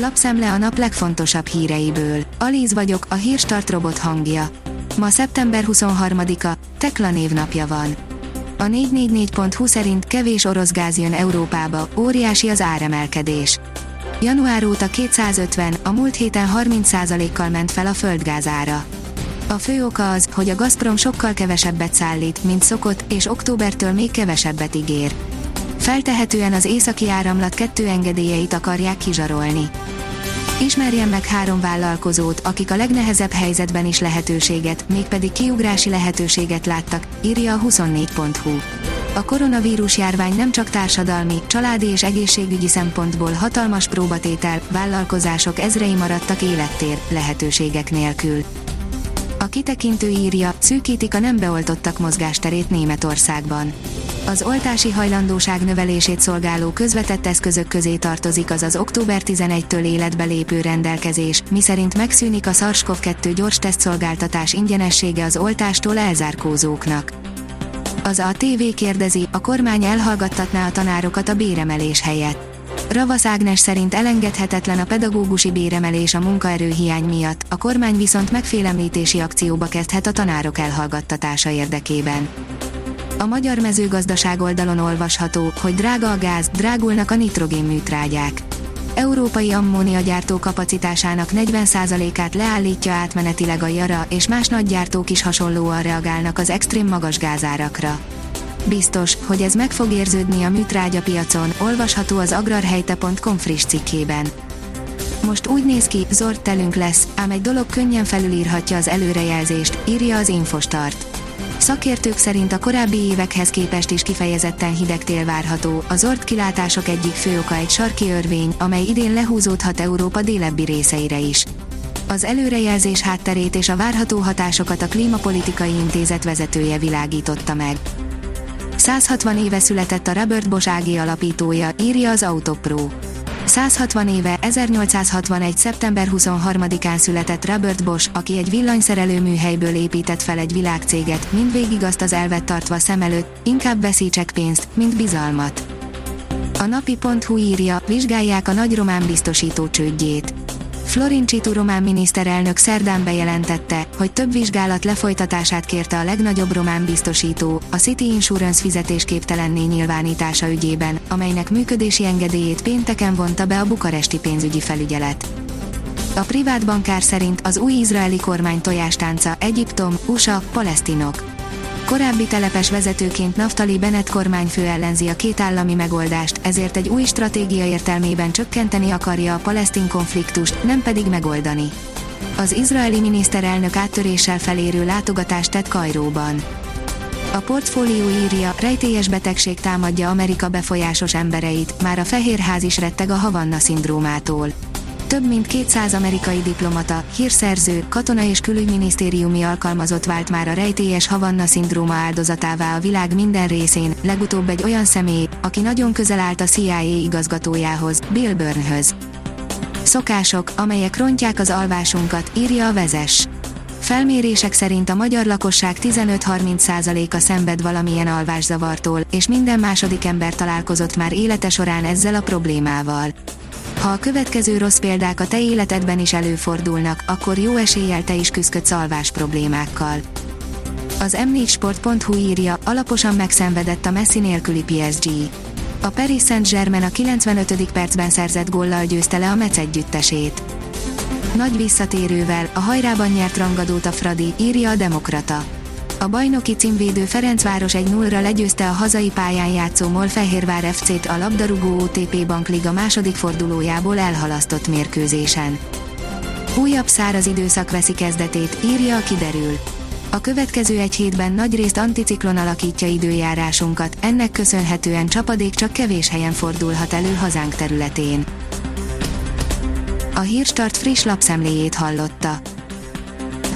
Lapszemle a nap legfontosabb híreiből. Alíz vagyok, a hírstart robot hangja. Ma szeptember 23-a, Tekla névnapja van. A 444.hu szerint kevés orosz gáz jön Európába, óriási az áremelkedés. Január óta 250, a múlt héten 30%-kal ment fel a földgáz ára. A fő oka az, hogy a Gazprom sokkal kevesebbet szállít, mint szokott, és októbertől még kevesebbet ígér. Feltehetően az északi áramlat kettő engedélyeit akarják kizsarolni. Ismerjen meg három vállalkozót, akik a legnehezebb helyzetben is lehetőséget, mégpedig kiugrási lehetőséget láttak, írja a 24.hu. A koronavírus járvány nem csak társadalmi, családi és egészségügyi szempontból hatalmas próbatétel, vállalkozások ezrei maradtak élettér, lehetőségek nélkül. A kitekintő írja, szűkítik a nem beoltottak mozgásterét Németországban. Az oltási hajlandóság növelését szolgáló közvetett eszközök közé tartozik az az október 11-től életbe lépő rendelkezés, miszerint megszűnik a SARS-CoV-2 gyors tesztszolgáltatás ingyenessége az oltástól elzárkózóknak. Az a TV kérdezi, a kormány elhallgattatná a tanárokat a béremelés helyett. Ravasz Ágnes szerint elengedhetetlen a pedagógusi béremelés a munkaerőhiány miatt, a kormány viszont megfélemlítési akcióba kezdhet a tanárok elhallgattatása érdekében. A magyar mezőgazdaság oldalon olvasható, hogy drága a gáz, drágulnak a nitrogénműtrágyák. Európai ammóniagyártó kapacitásának 40%-át leállítja átmenetileg a Jara, és más nagy gyártók is hasonlóan reagálnak az extrém magas gázárakra. Biztos, hogy ez meg fog érződni a műtrágya piacon, olvasható az agrarhelyte.com friss cikkében. Most úgy néz ki, zord telünk lesz, ám egy dolog könnyen felülírhatja az előrejelzést, írja az Infostart. Szakértők szerint a korábbi évekhez képest is kifejezetten hideg tél várható, a zord kilátások egyik fő oka egy sarki örvény, amely idén lehúzódhat Európa délebbi részeire is. Az előrejelzés hátterét és a várható hatásokat a Klímapolitikai Intézet vezetője világította meg. 160 éve született a Robert Bosch AG alapítója, írja az Autopro. 160 éve, 1861. szeptember 23-án született Robert Bosch, aki egy villanyszerelő műhelyből épített fel egy világcéget, mindvégig azt az elvet tartva szem előtt, inkább veszítsek pénzt, mint bizalmat. A napi.hu írja, vizsgálják a nagy román biztosító csődjét. Florincsitu román miniszterelnök szerdán bejelentette, hogy több vizsgálat lefolytatását kérte a legnagyobb román biztosító, a City Insurance fizetésképtelenné nyilvánítása ügyében, amelynek működési engedélyét pénteken vonta be a bukaresti pénzügyi felügyelet. A privát bankár szerint az új izraeli kormány tojástánca Egyiptom, USA, palesztinok. Korábbi telepes vezetőként Naftali Bennett kormányfő ellenzi a két állami megoldást, ezért egy új stratégia értelmében csökkenteni akarja a palesztin konfliktust, nem pedig megoldani. Az izraeli miniszterelnök áttöréssel felérő látogatást tett Kajróban. A portfólió írja, rejtélyes betegség támadja Amerika befolyásos embereit, már a Fehérház is retteg a Havanna szindrómától több mint 200 amerikai diplomata, hírszerző, katona és külügyminisztériumi alkalmazott vált már a rejtélyes Havanna szindróma áldozatává a világ minden részén, legutóbb egy olyan személy, aki nagyon közel állt a CIA igazgatójához, Bill Burnhöz. Szokások, amelyek rontják az alvásunkat, írja a vezes. Felmérések szerint a magyar lakosság 15-30%-a szenved valamilyen alvászavartól, és minden második ember találkozott már élete során ezzel a problémával. Ha a következő rossz példák a te életedben is előfordulnak, akkor jó eséllyel te is küzdködsz alvás problémákkal. Az m4sport.hu írja, alaposan megszenvedett a Messi nélküli PSG. A Paris Saint-Germain a 95. percben szerzett góllal győzte le a Metz együttesét. Nagy visszatérővel, a hajrában nyert rangadót a Fradi, írja a Demokrata. A bajnoki címvédő Ferencváros egy 0 legyőzte a hazai pályán játszó Molfehérvár FC-t a labdarúgó OTP Bankliga második fordulójából elhalasztott mérkőzésen. Újabb száraz időszak veszi kezdetét, írja a kiderül. A következő egy hétben nagyrészt anticiklon alakítja időjárásunkat, ennek köszönhetően csapadék csak kevés helyen fordulhat elő hazánk területén. A Hírstart friss lapszemléjét hallotta.